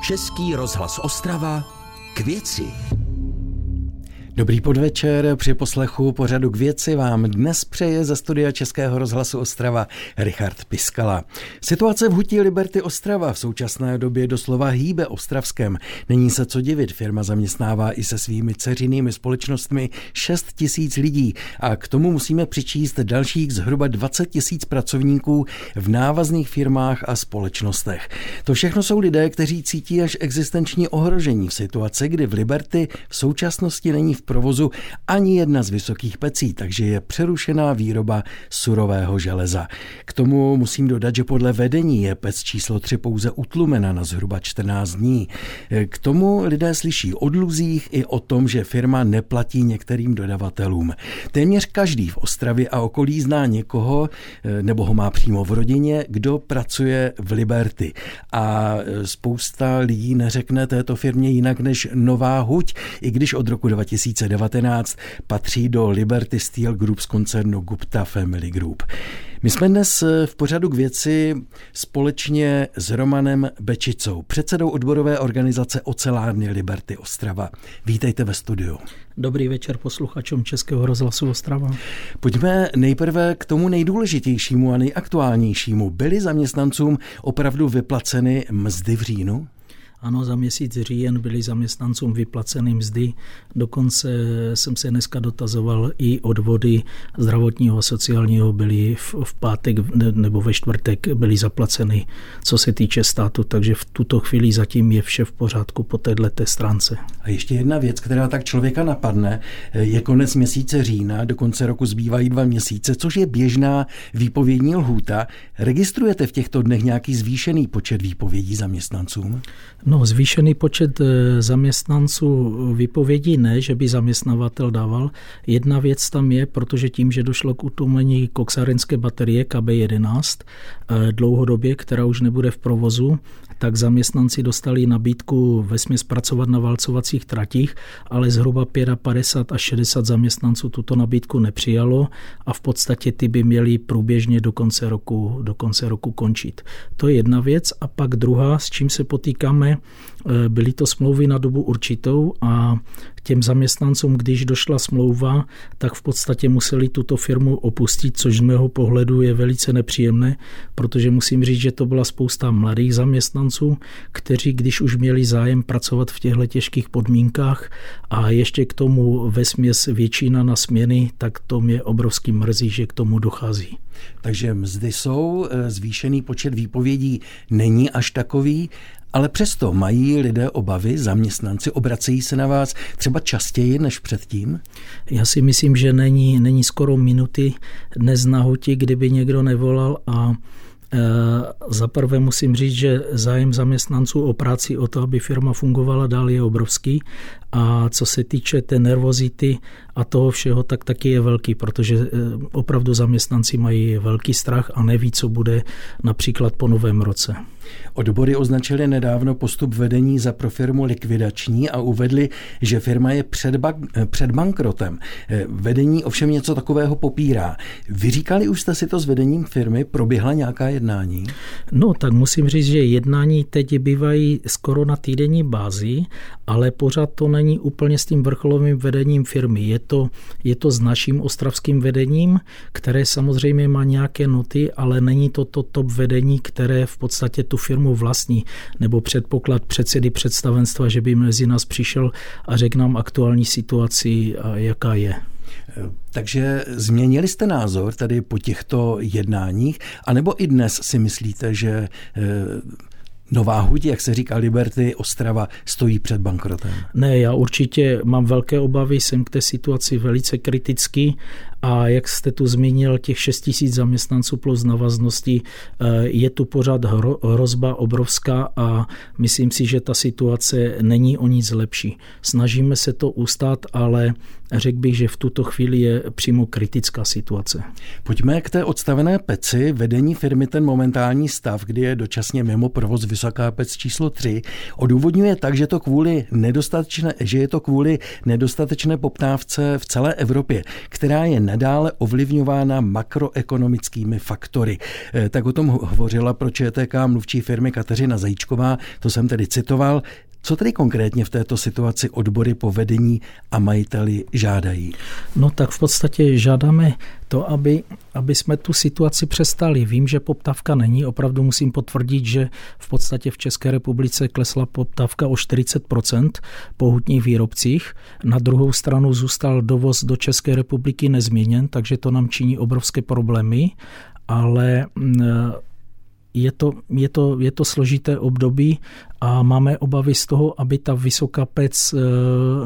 Český rozhlas Ostrava k věci. Dobrý podvečer, při poslechu pořadu k věci vám dnes přeje ze studia Českého rozhlasu Ostrava Richard Piskala. Situace v hutí Liberty Ostrava v současné době doslova hýbe Ostravskem. Není se co divit, firma zaměstnává i se svými ceřinými společnostmi 6 tisíc lidí a k tomu musíme přičíst dalších zhruba 20 tisíc pracovníků v návazných firmách a společnostech. To všechno jsou lidé, kteří cítí až existenční ohrožení v situaci, kdy v Liberty v současnosti není v provozu ani jedna z vysokých pecí, takže je přerušená výroba surového železa. K tomu musím dodat, že podle vedení je pec číslo 3 pouze utlumena na zhruba 14 dní. K tomu lidé slyší o dluzích i o tom, že firma neplatí některým dodavatelům. Téměř každý v Ostravě a okolí zná někoho, nebo ho má přímo v rodině, kdo pracuje v Liberty. A spousta lidí neřekne této firmě jinak než Nová huť, i když od roku 2000 2019 patří do Liberty Steel Group z koncernu Gupta Family Group. My jsme dnes v pořadu k věci společně s Romanem Bečicou, předsedou odborové organizace Ocelárny Liberty Ostrava. Vítejte ve studiu. Dobrý večer posluchačům Českého rozhlasu Ostrava. Pojďme nejprve k tomu nejdůležitějšímu a nejaktuálnějšímu. Byly zaměstnancům opravdu vyplaceny mzdy v říjnu? Ano, za měsíc říjen byly zaměstnancům vyplaceny mzdy. Dokonce jsem se dneska dotazoval i odvody zdravotního a sociálního byly v, v pátek nebo ve čtvrtek byly zaplaceny, co se týče státu, takže v tuto chvíli zatím je vše v pořádku po této stránce. A ještě jedna věc, která tak člověka napadne, je konec měsíce října, do konce roku zbývají dva měsíce, což je běžná výpovědní lhůta. Registrujete v těchto dnech nějaký zvýšený počet výpovědí zaměstnancům? No, zvýšený počet e, zaměstnanců vypovědí ne, že by zaměstnavatel dával. Jedna věc tam je, protože tím, že došlo k utlumení koksárenské baterie KB11 e, dlouhodobě, která už nebude v provozu, tak zaměstnanci dostali nabídku ve směs pracovat na valcovacích tratích, ale zhruba 55 až 60 zaměstnanců tuto nabídku nepřijalo a v podstatě ty by měli průběžně do konce roku, do konce roku končit. To je jedna věc a pak druhá, s čím se potýkáme, Eh, byly to smlouvy na dobu určitou a těm zaměstnancům, když došla smlouva, tak v podstatě museli tuto firmu opustit, což z mého pohledu je velice nepříjemné, protože musím říct, že to byla spousta mladých zaměstnanců, kteří, když už měli zájem pracovat v těchto těžkých podmínkách a ještě k tomu ve směs většina na směny, tak to mě obrovský mrzí, že k tomu dochází. Takže mzdy jsou, eh, zvýšený počet výpovědí není až takový ale přesto mají lidé obavy, zaměstnanci obracejí se na vás třeba častěji než předtím? Já si myslím, že není, není skoro minuty dnes na kdyby někdo nevolal a e, za prvé musím říct, že zájem zaměstnanců o práci, o to, aby firma fungovala dál, je obrovský. A co se týče té nervozity a toho všeho, tak taky je velký, protože e, opravdu zaměstnanci mají velký strach a neví, co bude například po novém roce. Odbory označili nedávno postup vedení za pro firmu likvidační a uvedli, že firma je před, bank- před bankrotem. Eh, vedení ovšem něco takového popírá. Vyříkali už jste si to s vedením firmy? Proběhla nějaká jednání? No, tak musím říct, že jednání teď bývají skoro na týdenní bázi, ale pořád to není úplně s tím vrcholovým vedením firmy. Je to, je to s naším ostravským vedením, které samozřejmě má nějaké noty, ale není to to top vedení, které v podstatě tu firmu vlastní, nebo předpoklad předsedy představenstva, že by mezi nás přišel a řekl nám aktuální situaci, jaká je. Takže změnili jste názor tady po těchto jednáních, anebo i dnes si myslíte, že eh, Nová huť, jak se říká Liberty, Ostrava stojí před bankrotem? Ne, já určitě mám velké obavy, jsem k té situaci velice kritický a jak jste tu zmínil, těch 6 tisíc zaměstnanců plus navaznosti, eh, je tu pořád hrozba obrovská a myslím si, že ta situace není o nic lepší. Snažíme se to ustát, ale řekl bych, že v tuto chvíli je přímo kritická situace. Pojďme k té odstavené peci. Vedení firmy ten momentální stav, kdy je dočasně mimo provoz vysoká pec číslo 3, odůvodňuje tak, že, to kvůli nedostatečné, že je to kvůli nedostatečné poptávce v celé Evropě, která je nadále ovlivňována makroekonomickými faktory. Eh, tak o tom hovořila pro ČTK mluvčí firmy Kateřina Zajíčková, to jsem tedy citoval. Co tedy konkrétně v této situaci odbory po vedení a majiteli žádají? No tak v podstatě žádáme to, aby, aby jsme tu situaci přestali. Vím, že poptávka není, opravdu musím potvrdit, že v podstatě v České republice klesla poptávka o 40% po hutních výrobcích. Na druhou stranu zůstal dovoz do České republiky nezměněn, takže to nám činí obrovské problémy, ale mm, je to, je, to, je to složité období a máme obavy z toho, aby ta vysoká pec e,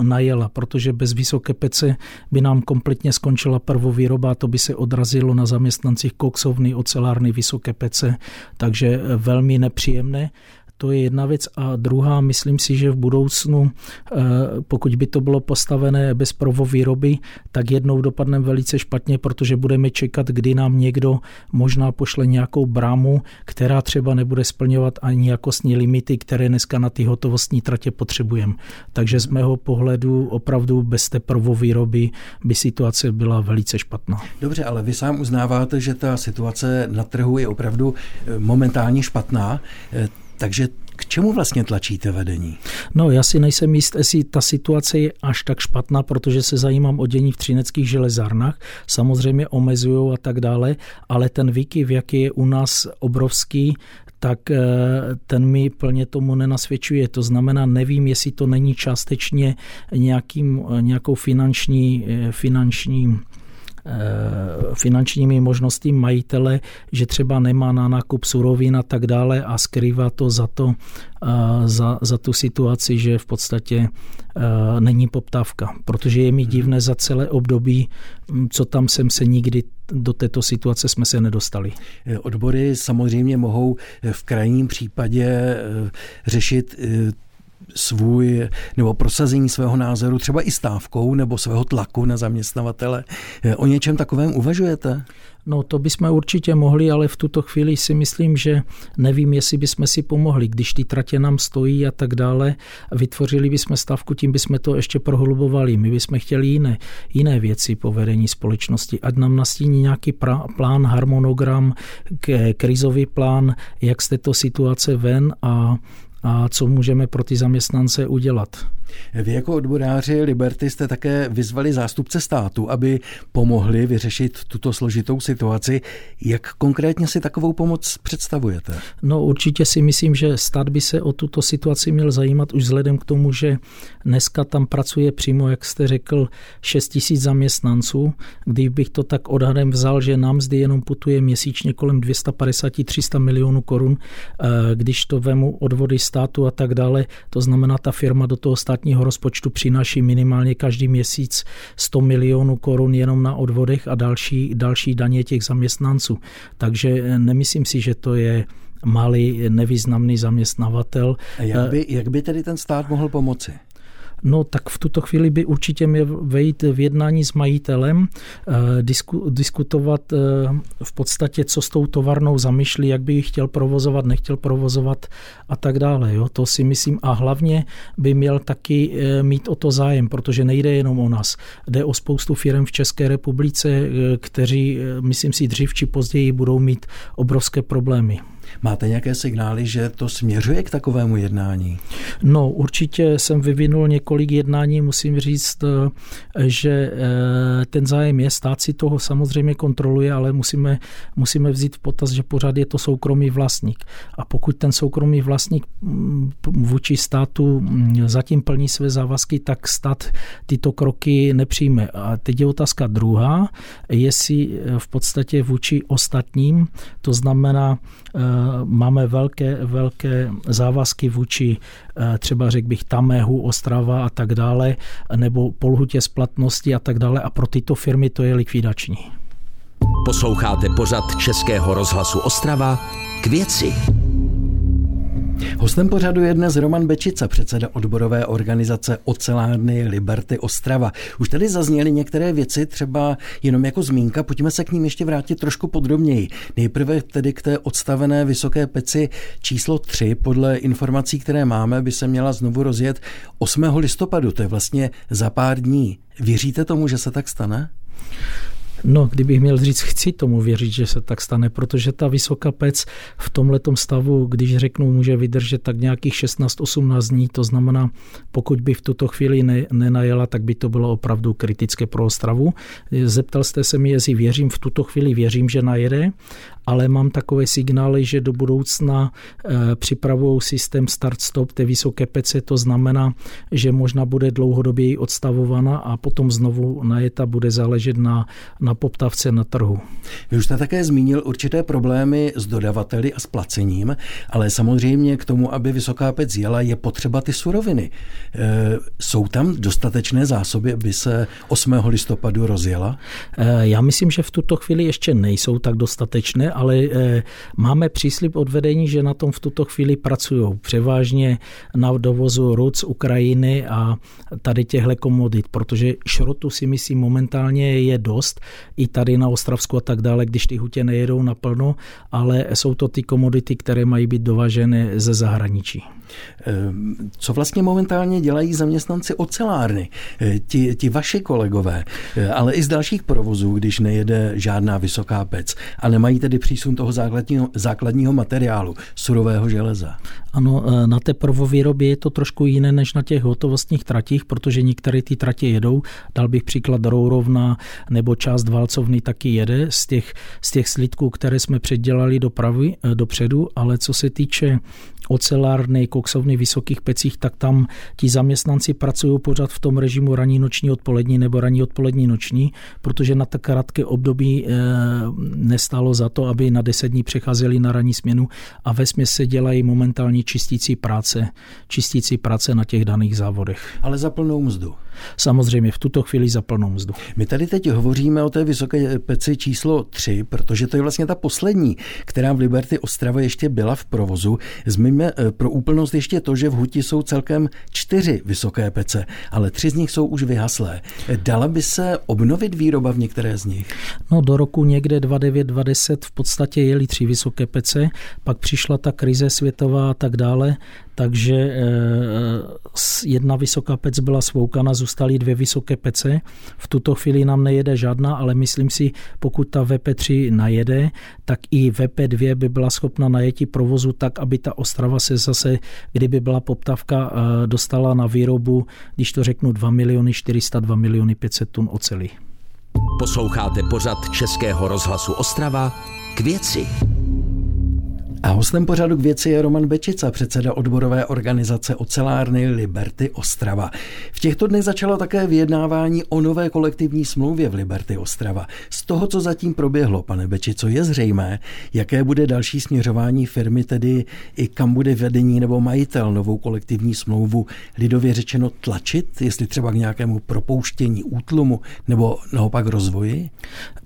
najela, protože bez vysoké pece by nám kompletně skončila prvovýroba a to by se odrazilo na zaměstnancích koksovny, ocelárny, vysoké pece, takže e, velmi nepříjemné. To je jedna věc. A druhá, myslím si, že v budoucnu, eh, pokud by to bylo postavené bez prvovýroby, tak jednou dopadneme velice špatně, protože budeme čekat, kdy nám někdo možná pošle nějakou brámu, která třeba nebude splňovat ani jakostní limity, které dneska na ty hotovostní tratě potřebujeme. Takže z mého pohledu opravdu bez té prvovýroby by situace byla velice špatná. Dobře, ale vy sám uznáváte, že ta situace na trhu je opravdu eh, momentálně špatná. Eh, takže k čemu vlastně tlačíte vedení? No, já si nejsem jist, jestli ta situace je až tak špatná, protože se zajímám o dění v třineckých železárnách. Samozřejmě omezují a tak dále, ale ten výkyv, jaký je u nás obrovský, tak eh, ten mi plně tomu nenasvědčuje. To znamená, nevím, jestli to není částečně nějakým, nějakou finanční, eh, finanční Eh, finančními možnostmi majitele, že třeba nemá na nákup surovin a tak dále a skrývá to za, to, eh, za, za tu situaci, že v podstatě eh, není poptávka. Protože je mi mhm. divné za celé období, hm, co tam jsem se nikdy do této situace jsme se nedostali. Odbory samozřejmě mohou v krajním případě řešit svůj nebo prosazení svého názoru třeba i stávkou nebo svého tlaku na zaměstnavatele. O něčem takovém uvažujete? No to bychom určitě mohli, ale v tuto chvíli si myslím, že nevím, jestli bychom si pomohli, když ty tratě nám stojí a tak dále. Vytvořili bychom stavku, tím bychom to ještě prohlubovali. My bychom chtěli jiné, jiné věci po vedení společnosti. Ať nám nastíní nějaký pra, plán, harmonogram, krizový plán, jak z této situace ven a a co můžeme pro ty zaměstnance udělat. Vy jako odboráři Liberty jste také vyzvali zástupce státu, aby pomohli vyřešit tuto složitou situaci. Jak konkrétně si takovou pomoc představujete? No určitě si myslím, že stát by se o tuto situaci měl zajímat už vzhledem k tomu, že dneska tam pracuje přímo, jak jste řekl, 6 tisíc zaměstnanců. Kdybych to tak odhadem vzal, že nám zde jenom putuje měsíčně kolem 250-300 milionů korun, eh, když to vemu odvody státu a tak dále, to znamená, ta firma do toho státního státního rozpočtu přináší minimálně každý měsíc 100 milionů korun jenom na odvodech a další, další daně těch zaměstnanců. Takže nemyslím si, že to je malý nevýznamný zaměstnavatel. A jak by, jak by tedy ten stát mohl pomoci? No tak v tuto chvíli by určitě měl vejít v jednání s majitelem, eh, disku, diskutovat eh, v podstatě, co s tou tovarnou zamýšlí, jak by ji chtěl provozovat, nechtěl provozovat a tak dále. Jo? To si myslím a hlavně by měl taky eh, mít o to zájem, protože nejde jenom o nás. Jde o spoustu firm v České republice, kteří, myslím si, dřív či později budou mít obrovské problémy. Máte nějaké signály, že to směřuje k takovému jednání? No, určitě jsem vyvinul několik jednání, musím říct, eh, že eh, ten zájem je, stát si toho samozřejmě kontroluje, ale musíme, musíme vzít v potaz, že pořád je to soukromý vlastník. A pokud ten soukromý vlastník mm, vůči státu mm, zatím plní své závazky, tak stát tyto kroky nepřijme. A teď je otázka druhá, jestli eh, v podstatě vůči ostatním, to znamená máme velké, velké závazky vůči eh, třeba řekl bych Tamehu, Ostrava a tak dále, nebo polhutě splatnosti a tak dále a pro tyto firmy to je likvidační. Posloucháte pořad Českého rozhlasu Ostrava k věci. Hostem pořadu je dnes Roman Bečica, předseda odborové organizace Ocelárny Liberty Ostrava. Už tady zazněly některé věci, třeba jenom jako zmínka, pojďme se k ním ještě vrátit trošku podrobněji. Nejprve tedy k té odstavené vysoké peci číslo 3, podle informací, které máme, by se měla znovu rozjet 8. listopadu, to je vlastně za pár dní. Věříte tomu, že se tak stane? No, kdybych měl říct, chci tomu věřit, že se tak stane, protože ta vysoká pec v tomhletom stavu, když řeknu, může vydržet tak nějakých 16-18 dní, to znamená, pokud by v tuto chvíli ne, nenajela, tak by to bylo opravdu kritické pro Ostravu. Zeptal jste se mi, jestli věřím, v tuto chvíli věřím, že najede ale mám takové signály, že do budoucna eh, připravují systém start-stop té vysoké pece, to znamená, že možná bude dlouhodobě odstavovaná a potom znovu najeta bude záležet na, na poptavce na trhu. Vy už jste také zmínil určité problémy s dodavateli a s placením, ale samozřejmě k tomu, aby vysoká pec jela, je potřeba ty suroviny. E, jsou tam dostatečné zásoby, aby se 8. listopadu rozjela? E, já myslím, že v tuto chvíli ještě nejsou tak dostatečné, ale eh, máme příslip od vedení, že na tom v tuto chvíli pracují. Převážně na dovozu rud z Ukrajiny a tady těchto komodit, protože šrotu si myslím momentálně je dost, i tady na Ostravsku a tak dále, když ty hutě nejedou naplno, ale jsou to ty komodity, které mají být dovažené ze zahraničí. Ehm, co vlastně momentálně dělají zaměstnanci ocelárny, eh, ti, ti vaši kolegové, eh, ale i z dalších provozů, když nejede žádná vysoká pec a nemají tedy přísun toho základního, základního materiálu, surového železa? Ano, eh, na té prvovýrobě je to trošku jiné než na těch hotovostních tratích, protože některé ty tratě jedou. Dal bych příklad Rourovna nebo část Valcovny taky jede z těch, z těch slitků, které jsme předělali dopravy, dopředu, ale co se týče ocelárny, koksovny, vysokých pecích, tak tam ti zaměstnanci pracují pořád v tom režimu raní noční odpolední nebo raní odpolední noční, protože na tak krátké období e, nestalo za to, aby na deset dní přecházeli na ranní směnu a ve směs se dělají momentálně čistící práce, čistící práce na těch daných závodech. Ale za plnou mzdu. Samozřejmě v tuto chvíli za plnou mzdu. My tady teď hovoříme o té vysoké peci číslo 3, protože to je vlastně ta poslední, která v Liberty Ostrava ještě byla v provozu. Zmiňme eh, pro úplnost ještě to, že v Huti jsou celkem čtyři vysoké pece, ale tři z nich jsou už vyhaslé. Dala by se obnovit výroba v některé z nich? No do roku někde 29-20 v podstatě jeli tři vysoké pece, pak přišla ta krize světová a tak dále, takže eh, jedna vysoká pec byla svoukana, zůstaly dvě vysoké pece. V tuto chvíli nám nejede žádná, ale myslím si, pokud ta VP3 najede, tak i VP2 by byla schopna najetí provozu tak, aby ta Ostrava se zase, kdyby byla poptavka, eh, dostala na výrobu, když to řeknu 2 miliony 400, 2 miliony 500 tun oceli. Posloucháte pořad Českého rozhlasu Ostrava k věci. A hostem pořadu k věci je Roman Bečica, předseda odborové organizace ocelárny Liberty Ostrava. V těchto dnech začalo také vyjednávání o nové kolektivní smlouvě v Liberty Ostrava. Z toho, co zatím proběhlo, pane Bečico, je zřejmé, jaké bude další směřování firmy, tedy i kam bude vedení nebo majitel novou kolektivní smlouvu lidově řečeno tlačit, jestli třeba k nějakému propouštění, útlumu nebo naopak rozvoji?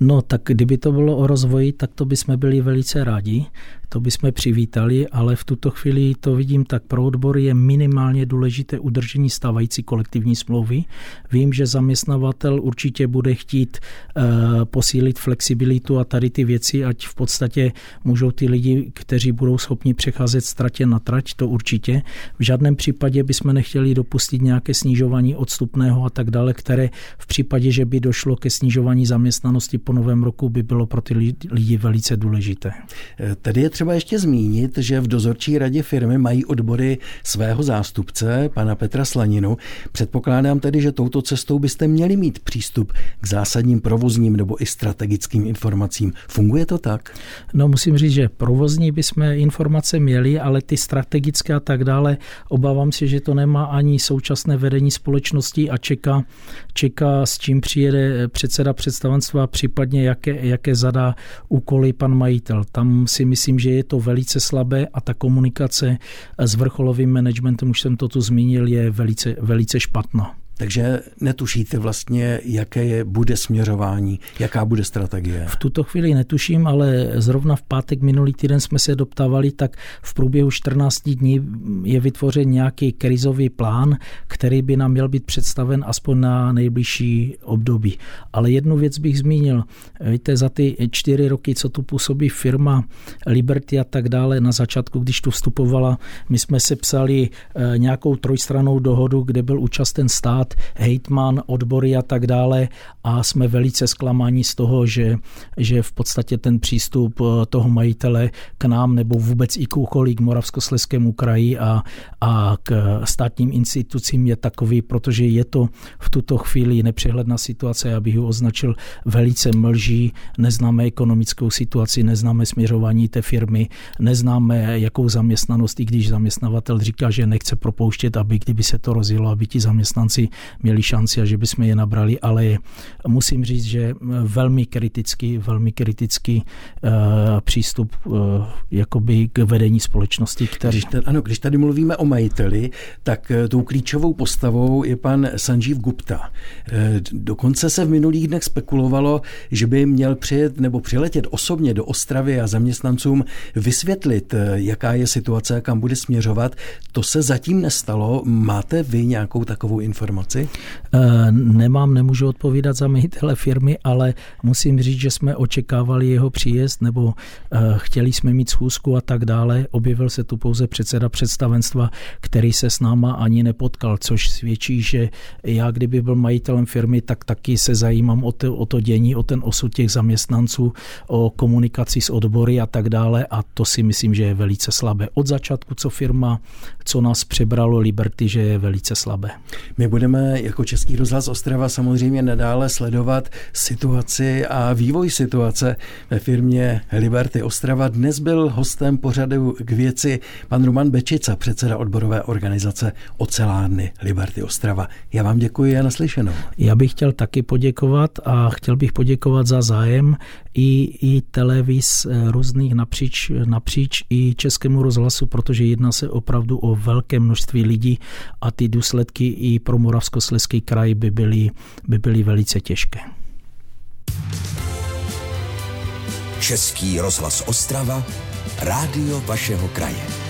No tak kdyby to bylo o rozvoji, tak to bychom byli velice rádi to bychom přivítali, ale v tuto chvíli to vidím tak, pro odbory je minimálně důležité udržení stávající kolektivní smlouvy. Vím, že zaměstnavatel určitě bude chtít uh, posílit flexibilitu a tady ty věci, ať v podstatě můžou ty lidi, kteří budou schopni přecházet z tratě na trať, to určitě. V žádném případě bychom nechtěli dopustit nějaké snižování odstupného a tak dále, které v případě, že by došlo ke snižování zaměstnanosti po novém roku, by bylo pro ty lidi velice důležité. Eh, tady je třeba ještě zmínit, že v dozorčí radě firmy mají odbory svého zástupce, pana Petra Slaninu. Předpokládám tedy, že touto cestou byste měli mít přístup k zásadním provozním nebo i strategickým informacím. Funguje to tak? No musím říct, že provozní bychom informace měli, ale ty strategické a tak dále, obávám se, že to nemá ani současné vedení společnosti a čeká, čeká s čím přijede předseda představenstva, případně jaké, jaké zadá úkoly pan majitel. Tam si myslím, že že je to velice slabé a ta komunikace s vrcholovým managementem, už jsem to tu zmínil, je velice, velice špatná. Takže netušíte vlastně, jaké je, bude směřování, jaká bude strategie? V tuto chvíli netuším, ale zrovna v pátek minulý týden jsme se doptávali, tak v průběhu 14 dní je vytvořen nějaký krizový plán, který by nám měl být představen aspoň na nejbližší období. Ale jednu věc bych zmínil. Víte, za ty čtyři roky, co tu působí firma Liberty a tak dále, na začátku, když tu vstupovala, my jsme se psali eh, nějakou trojstranou dohodu, kde byl účasten stát, úřad, hejtman, odbory a tak dále. A jsme velice zklamáni z toho, že, že v podstatě ten přístup eh, toho majitele k nám nebo vůbec i k k Moravskosleskému kraji a, a k státním institucím je takový, protože je to v tuto chvíli nepřehledná situace, já bych ho označil velice mlží, neznáme ekonomickou situaci, neznáme směřování té firmy, neznáme jakou zaměstnanost, i když zaměstnavatel říká, že nechce propouštět, aby kdyby se to rozjelo, aby ti zaměstnanci měli šanci a že bychom je nabrali, ale musím říct, že velmi kritický, velmi kritický uh, přístup uh, jakoby k vedení společnosti. Který... Když, tady, ano, když tady mluvíme o majiteli, tak tou klíčovou postavou je pan Sanjeev Gupta. Dokonce se v minulých dnech spekulovalo, že by měl přijet nebo přiletět osobně do Ostravy a zaměstnancům vysvětlit, jaká je situace a kam bude směřovat. To se zatím nestalo. Máte vy nějakou takovou informaci? Nemám, nemůžu odpovídat za majitele firmy, ale musím říct, že jsme očekávali jeho příjezd nebo chtěli jsme mít schůzku a tak dále. Objevil se tu pouze předseda představenstva, který se s náma ani nepotkal, což svědčí, že já kdyby byl majitelem firmy, tak taky se zajímám o to, o to dění, o ten osud těch zaměstnanců, o komunikaci s odbory a tak dále a to si myslím, že je velice slabé. Od začátku, co firma, co nás přebralo Liberty, že je velice slabé. My budeme jako Český rozhlas Ostrava samozřejmě nadále sledovat situaci a vývoj situace ve firmě Liberty Ostrava. Dnes byl hostem pořadu k věci pan Roman Bečica, předseda odborové organizace Ocelárny Liberty Ostrava. Já vám děkuji a naslyšenou. Já bych chtěl taky poděkovat a chtěl bych poděkovat za zájem i, i televiz eh, různých napříč, napříč i českému rozhlasu, protože jedná se opravdu o velké množství lidí a ty důsledky i pro Moravskoslezský kraj by byly, by byly velice těžké. Český rozhlas Ostrava, rádio vašeho kraje.